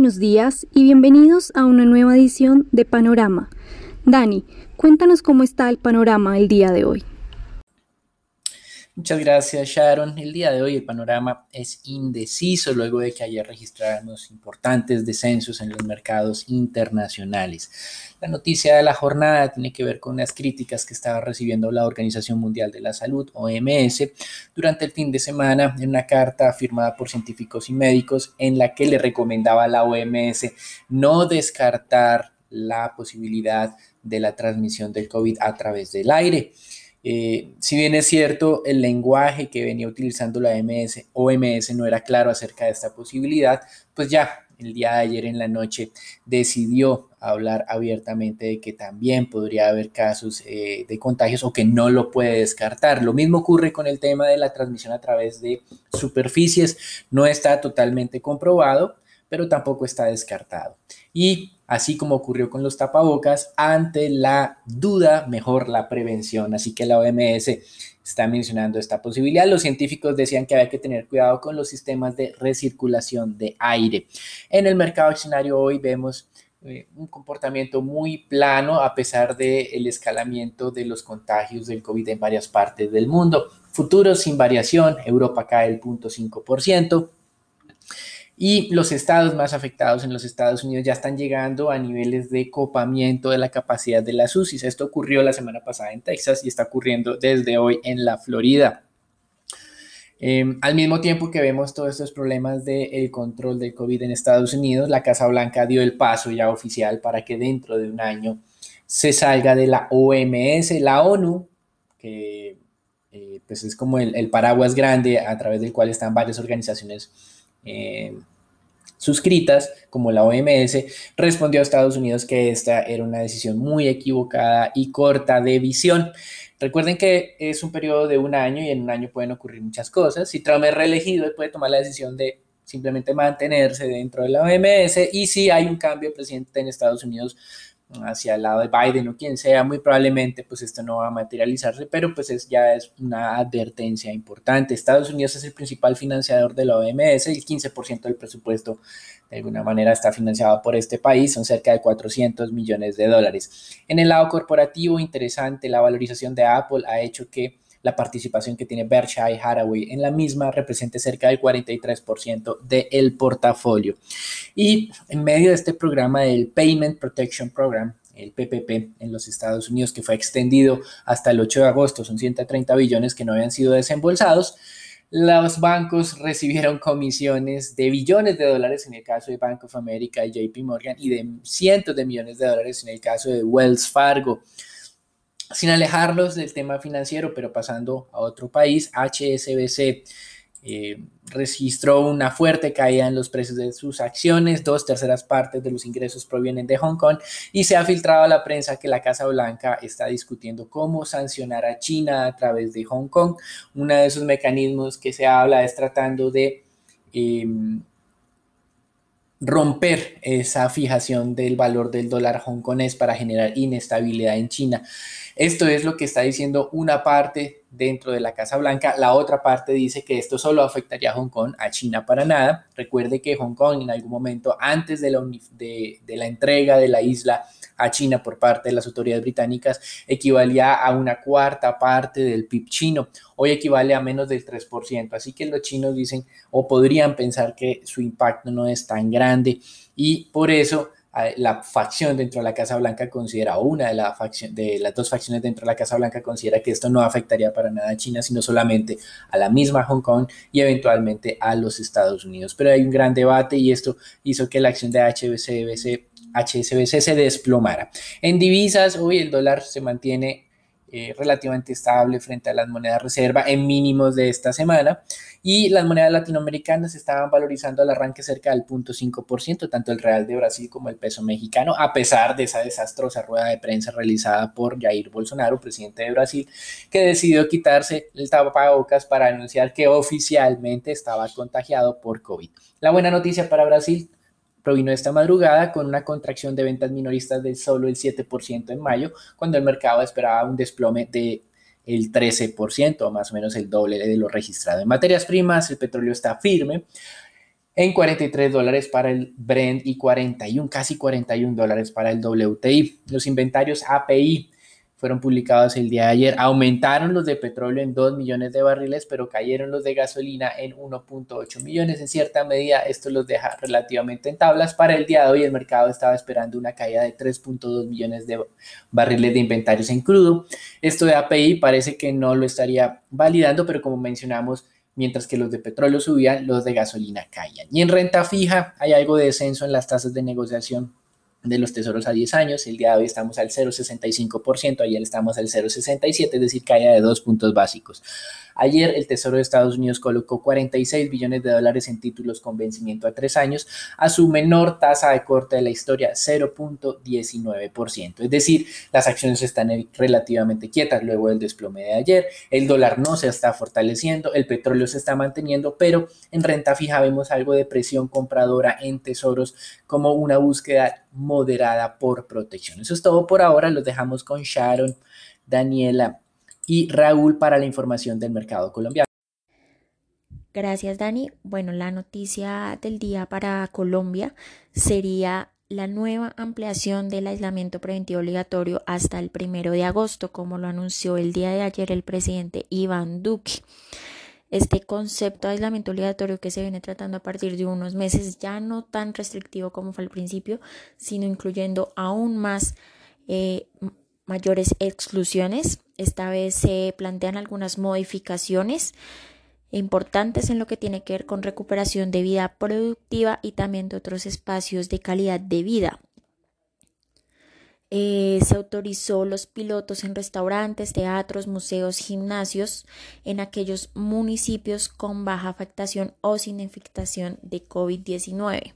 buenos días y bienvenidos a una nueva edición de Panorama. Dani, cuéntanos cómo está el panorama el día de hoy. Muchas gracias, Sharon. El día de hoy el panorama es indeciso luego de que ayer registráramos importantes descensos en los mercados internacionales. La noticia de la jornada tiene que ver con las críticas que estaba recibiendo la Organización Mundial de la Salud, OMS, durante el fin de semana en una carta firmada por científicos y médicos en la que le recomendaba a la OMS no descartar la posibilidad de la transmisión del COVID a través del aire. Eh, si bien es cierto, el lenguaje que venía utilizando la OMS, OMS no era claro acerca de esta posibilidad, pues ya el día de ayer en la noche decidió hablar abiertamente de que también podría haber casos eh, de contagios o que no lo puede descartar. Lo mismo ocurre con el tema de la transmisión a través de superficies. No está totalmente comprobado, pero tampoco está descartado. Y así como ocurrió con los tapabocas, ante la duda, mejor la prevención. Así que la OMS está mencionando esta posibilidad. Los científicos decían que había que tener cuidado con los sistemas de recirculación de aire. En el mercado accionario hoy vemos eh, un comportamiento muy plano a pesar del escalamiento de los contagios del COVID en varias partes del mundo. Futuros sin variación, Europa cae el 0.5%. Y los estados más afectados en los Estados Unidos ya están llegando a niveles de copamiento de la capacidad de las UCIs. Esto ocurrió la semana pasada en Texas y está ocurriendo desde hoy en la Florida. Em, al mismo tiempo que vemos todos estos problemas del control del COVID en Estados Unidos, la Casa Blanca dio el paso ya oficial para que dentro de un año se salga de la OMS, la ONU, que eh, pues es como el, paraguas grande a través del cual están varias organizaciones eh, suscritas, como la OMS, respondió a Estados Unidos que esta era una decisión muy equivocada y corta de visión. Recuerden que es un periodo de un año y en un año pueden ocurrir muchas cosas. Si Trump es reelegido, él puede tomar la decisión de simplemente mantenerse dentro de la OMS y si hay un cambio de presidente en Estados Unidos, hacia el lado de Biden o quien sea, muy probablemente pues esto no va a materializarse, pero pues es, ya es una advertencia importante. Estados Unidos es el principal financiador de la OMS, el 15% del presupuesto de alguna manera está financiado por este país, son cerca de 400 millones de dólares. En el lado corporativo, interesante, la valorización de Apple ha hecho que la participación que tiene Berkshire Hathaway en la misma represente cerca del 43% del portafolio. Y en medio de este programa del Payment Protection Program, el PPP en los Estados Unidos, que fue extendido hasta el 8 de agosto, son 130 billones que no habían sido desembolsados, los bancos recibieron comisiones de billones de dólares en el caso de Bank of America y JP Morgan y de cientos de millones de dólares en el caso de Wells Fargo. Sin alejarlos del tema financiero, pero pasando a otro país, HSBC eh, registró una fuerte caída en los precios de sus acciones, dos terceras partes de los ingresos provienen de Hong Kong y se ha filtrado a la prensa que la Casa Blanca está discutiendo cómo sancionar a China a través de Hong Kong. Uno de esos mecanismos que se habla es tratando de... Em, romper esa fijación del valor del dólar hongkonés para generar inestabilidad en China. Esto es lo que está diciendo una parte dentro de la Casa Blanca. La otra parte dice que esto solo afectaría a Hong Kong, a China para nada. Recuerde que Hong Kong en algún momento, antes de la, entrega de la isla a China por parte de las autoridades británicas, equivalía a una cuarta parte del PIB chino. Hoy equivale a menos del 3%. Así que los chinos dicen o podrían pensar que su impacto no es tan grande y por eso la facción dentro de la Casa Blanca considera, o una de, la facción, de las dos facciones dentro de la Casa Blanca considera que esto no afectaría para nada a China, sino solamente a la misma Hong Kong y eventualmente a los Estados Unidos. Pero hay un gran debate y esto hizo que la acción de HSBC, HSBC se desplomara. En divisas, hoy el dólar se mantiene eh, relativamente estable frente a las monedas reserva en mínimos de esta semana y las monedas latinoamericanas estaban valorizando al arranque cerca del 0.5%, tanto el real de Brasil como el peso mexicano, a pesar de esa desastrosa rueda de prensa realizada por Jair Bolsonaro, presidente de Brasil, que decidió quitarse el tapabocas para anunciar que oficialmente estaba contagiado por COVID. La buena noticia para Brasil provino esta madrugada con una contracción de ventas minoristas de solo el 7% en mayo, cuando el mercado esperaba un desplome de el 13%, o más o menos el doble de lo registrado. En materias primas, el petróleo está firme. en 43 dólares para el Brent y 41, casi 41 dólares para el WTI. Los inventarios API fueron publicados el día de ayer. Aumentaron los de petróleo en 2 millones de barriles, pero cayeron los de gasolina en 1.8 millones. En cierta medida, esto los deja relativamente en tablas. Para el día de hoy, el mercado estaba esperando una caída de 3.2 millones de barriles de inventarios en crudo. Esto de API parece que no lo estaría validando, pero como mencionamos, mientras que los de petróleo subían, los de gasolina caían. Y en renta fija hay algo de descenso en las tasas de negociación de los tesoros a 10 años. El día de hoy estamos al 0,65%, ayer estamos al 0,67%, es decir, caída de dos puntos básicos. Ayer el Tesoro de Estados Unidos colocó 46 billones de dólares en títulos con vencimiento a tres años a su menor tasa de corte de la historia, 0.19%. Es decir, las acciones están relativamente quietas luego del desplome de ayer, el dólar no se está fortaleciendo, el petróleo se está manteniendo, pero en renta fija vemos algo de presión compradora en tesoros como una búsqueda moderada por protección. Eso es todo por ahora, los dejamos con Sharon, Daniela y Raúl para la información del mercado colombiano. Gracias, Dani. Bueno, la noticia del día para Colombia sería la nueva ampliación del aislamiento preventivo obligatorio hasta el primero de agosto, como lo anunció el día de ayer el presidente Iván Duque. Este concepto de aislamiento obligatorio que se viene tratando a partir de unos meses, ya no tan restrictivo como fue al principio, sino incluyendo aún más eh, mayores exclusiones. Esta vez se plantean algunas modificaciones importantes en lo que tiene que ver con recuperación de vida productiva y también de otros espacios de calidad de vida. Eh, se autorizó los pilotos en restaurantes, teatros, museos, gimnasios en aquellos municipios con baja afectación o sin afectación de COVID-19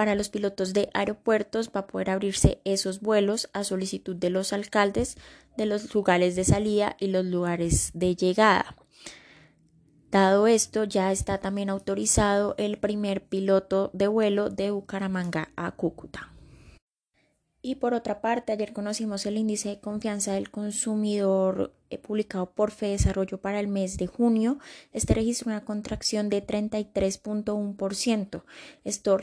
para los pilotos de aeropuertos va a poder abrirse esos vuelos a solicitud de los alcaldes de los lugares de salida y los lugares de llegada. Dado esto, ya está también autorizado el primer piloto de vuelo de Bucaramanga a Cúcuta. Y por otra parte, ayer conocimos el índice de confianza del consumidor eh, publicado por Fe Desarrollo para el mes de junio. Este registró una contracción de 33.1%. Esto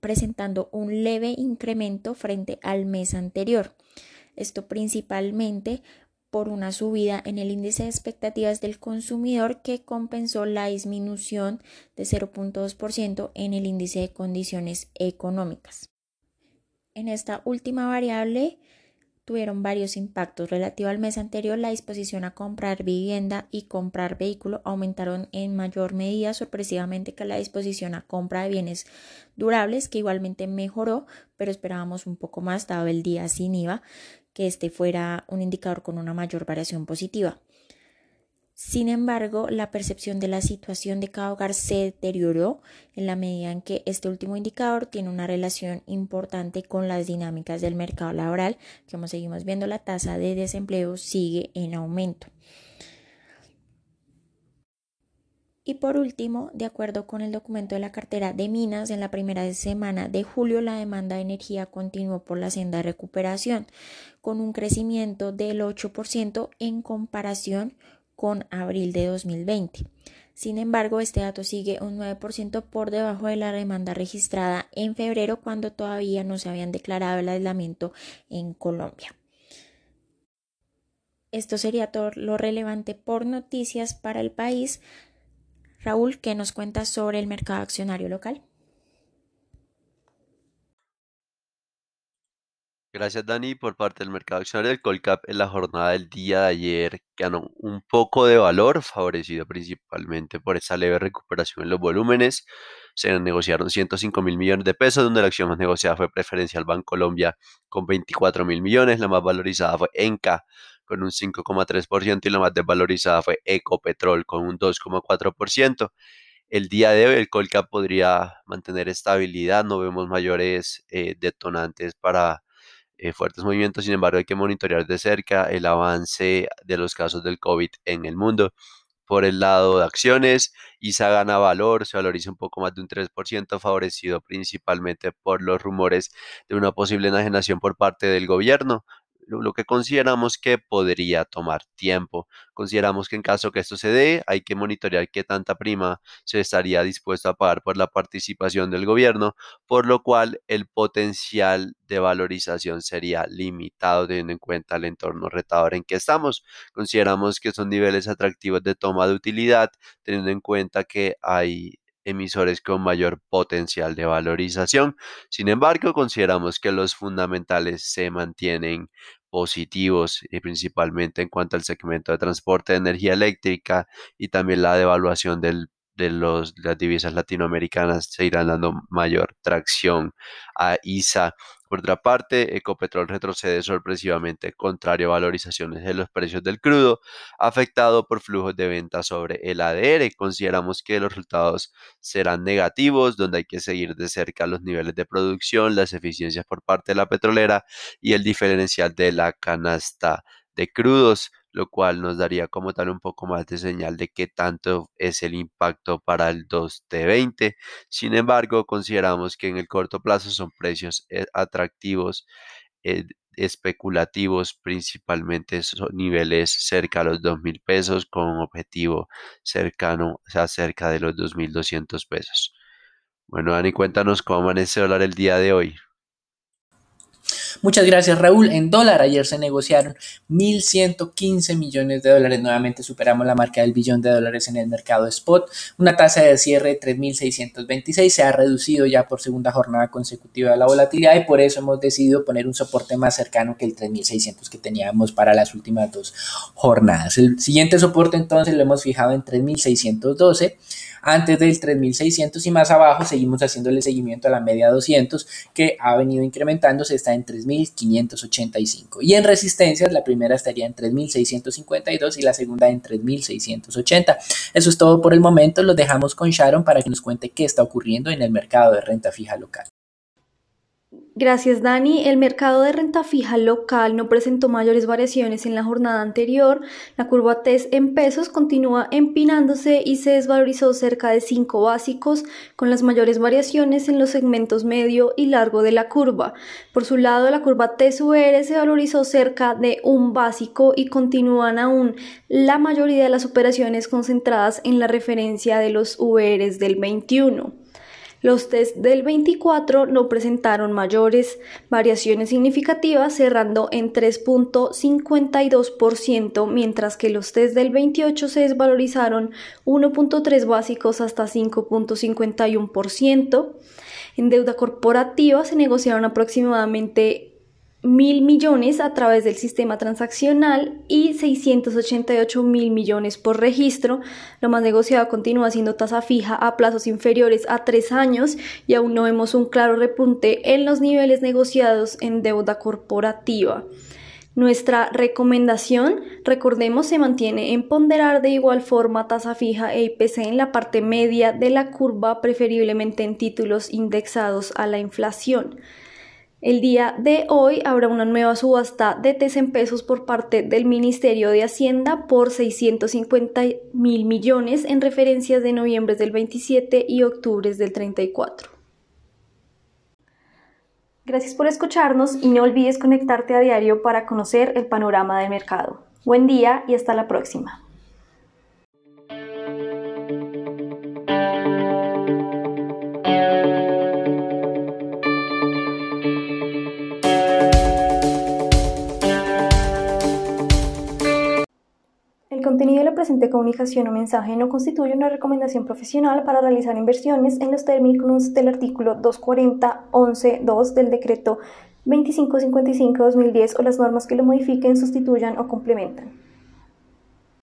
presentando un leve incremento frente al mes anterior. Esto principalmente por una subida en el índice de expectativas del consumidor que compensó la disminución de 0.2% en el índice de condiciones económicas. En esta última variable, tuvieron varios impactos. Relativo al mes anterior, la disposición a comprar vivienda y comprar vehículo aumentaron en mayor medida sorpresivamente que la disposición a compra de bienes durables, que igualmente mejoró, pero esperábamos un poco más dado el día sin IVA, que este fuera un indicador con una mayor variación positiva. Sin embargo, la percepción de la situación de cada hogar se deterioró en la medida en que este último indicador tiene una relación importante con las dinámicas del mercado laboral, como seguimos viendo la tasa de desempleo sigue en aumento. Y por último, de acuerdo con el documento de la cartera de minas, en la primera semana de julio la demanda de energía continuó por la senda de recuperación, con un crecimiento del 8% en comparación con abril de 2020. Sin embargo, este dato sigue un 9% por debajo de la demanda registrada en febrero cuando todavía no se habían declarado el aislamiento en Colombia. Esto sería todo lo relevante por noticias para el país. Raúl, ¿qué nos cuenta sobre el mercado accionario local? Gracias, Dani. Por parte del mercado accionario del Colcap, en la jornada del día de ayer ganó un poco de valor, favorecido principalmente por esa leve recuperación en los volúmenes. Se negociaron 105 mil millones de pesos, donde la acción más negociada fue Preferencial Colombia con 24 mil millones. La más valorizada fue Enca con un 5,3% y la más desvalorizada fue Ecopetrol con un 2,4%. El día de hoy el Colcap podría mantener estabilidad, no vemos mayores eh, detonantes para eh, fuertes movimientos, sin embargo hay que monitorear de cerca el avance de los casos del COVID en el mundo. Por el lado de acciones, ISA gana valor, se valoriza un poco más de un 3%, favorecido principalmente por los rumores de una posible enajenación por parte del gobierno. Lo que consideramos que podría tomar tiempo. Consideramos que en caso que esto se dé, hay que monitorear qué tanta prima se estaría dispuesto a pagar por la participación del gobierno, por lo cual el potencial de valorización sería limitado teniendo en cuenta el entorno retador en que estamos. Consideramos que son niveles atractivos de toma de utilidad, teniendo en cuenta que hay emisores con mayor potencial de valorización. Sin embargo, consideramos que los fundamentales se mantienen positivos y principalmente en cuanto al segmento de transporte de energía eléctrica y también la devaluación del de los, las divisas latinoamericanas se irán dando mayor tracción a ISA. Por otra parte, Ecopetrol retrocede sorpresivamente contrario a valorizaciones de los precios del crudo, afectado por flujos de venta sobre el ADR. Consideramos que los resultados serán negativos, donde hay que seguir de cerca los niveles de producción, las eficiencias por parte de la petrolera y el diferencial de la canasta de crudos lo cual nos daría como tal un poco más de señal de qué tanto es el impacto para el 2T20. Sin embargo, consideramos que en el corto plazo son precios eh, atractivos, eh, especulativos, principalmente son niveles cerca a los 2 mil pesos con un objetivo cercano, o sea, cerca de los 2.200 pesos. Bueno, Dani, cuéntanos cómo amanece dólar el día de hoy. Muchas gracias Raúl. En dólar ayer se negociaron 1.115 millones de dólares. Nuevamente superamos la marca del billón de dólares en el mercado spot. Una tasa de cierre de 3.626 se ha reducido ya por segunda jornada consecutiva la volatilidad y por eso hemos decidido poner un soporte más cercano que el 3.600 que teníamos para las últimas dos jornadas. El siguiente soporte entonces lo hemos fijado en 3.612 antes del 3600 y más abajo seguimos haciéndole seguimiento a la media 200 que ha venido incrementándose, está en 3585. Y en resistencias, la primera estaría en 3652 y la segunda en 3680. Eso es todo por el momento, lo dejamos con Sharon para que nos cuente qué está ocurriendo en el mercado de renta fija local. Gracias, Dani. El mercado de renta fija local no presentó mayores variaciones en la jornada anterior. La curva TES en pesos continúa empinándose y se desvalorizó cerca de 5 básicos, con las mayores variaciones en los segmentos medio y largo de la curva. Por su lado, la curva TES-UR se valorizó cerca de un básico y continúan aún la mayoría de las operaciones concentradas en la referencia de los URs del 21. Los test del 24 no presentaron mayores variaciones significativas, cerrando en 3.52%, mientras que los test del 28 se desvalorizaron 1.3 básicos hasta 5.51%. En deuda corporativa se negociaron aproximadamente mil millones a través del sistema transaccional y 688 mil millones por registro. Lo más negociado continúa siendo tasa fija a plazos inferiores a tres años y aún no vemos un claro repunte en los niveles negociados en deuda corporativa. Nuestra recomendación, recordemos, se mantiene en ponderar de igual forma tasa fija e IPC en la parte media de la curva, preferiblemente en títulos indexados a la inflación. El día de hoy habrá una nueva subasta de TES en pesos por parte del Ministerio de Hacienda por 650 mil millones en referencias de noviembre del 27 y octubre del 34. Gracias por escucharnos y no olvides conectarte a diario para conocer el panorama del mercado. Buen día y hasta la próxima. Presente comunicación o mensaje no constituye una recomendación profesional para realizar inversiones en los términos del artículo 240.11.2 del decreto 2555-2010 o las normas que lo modifiquen, sustituyan o complementan.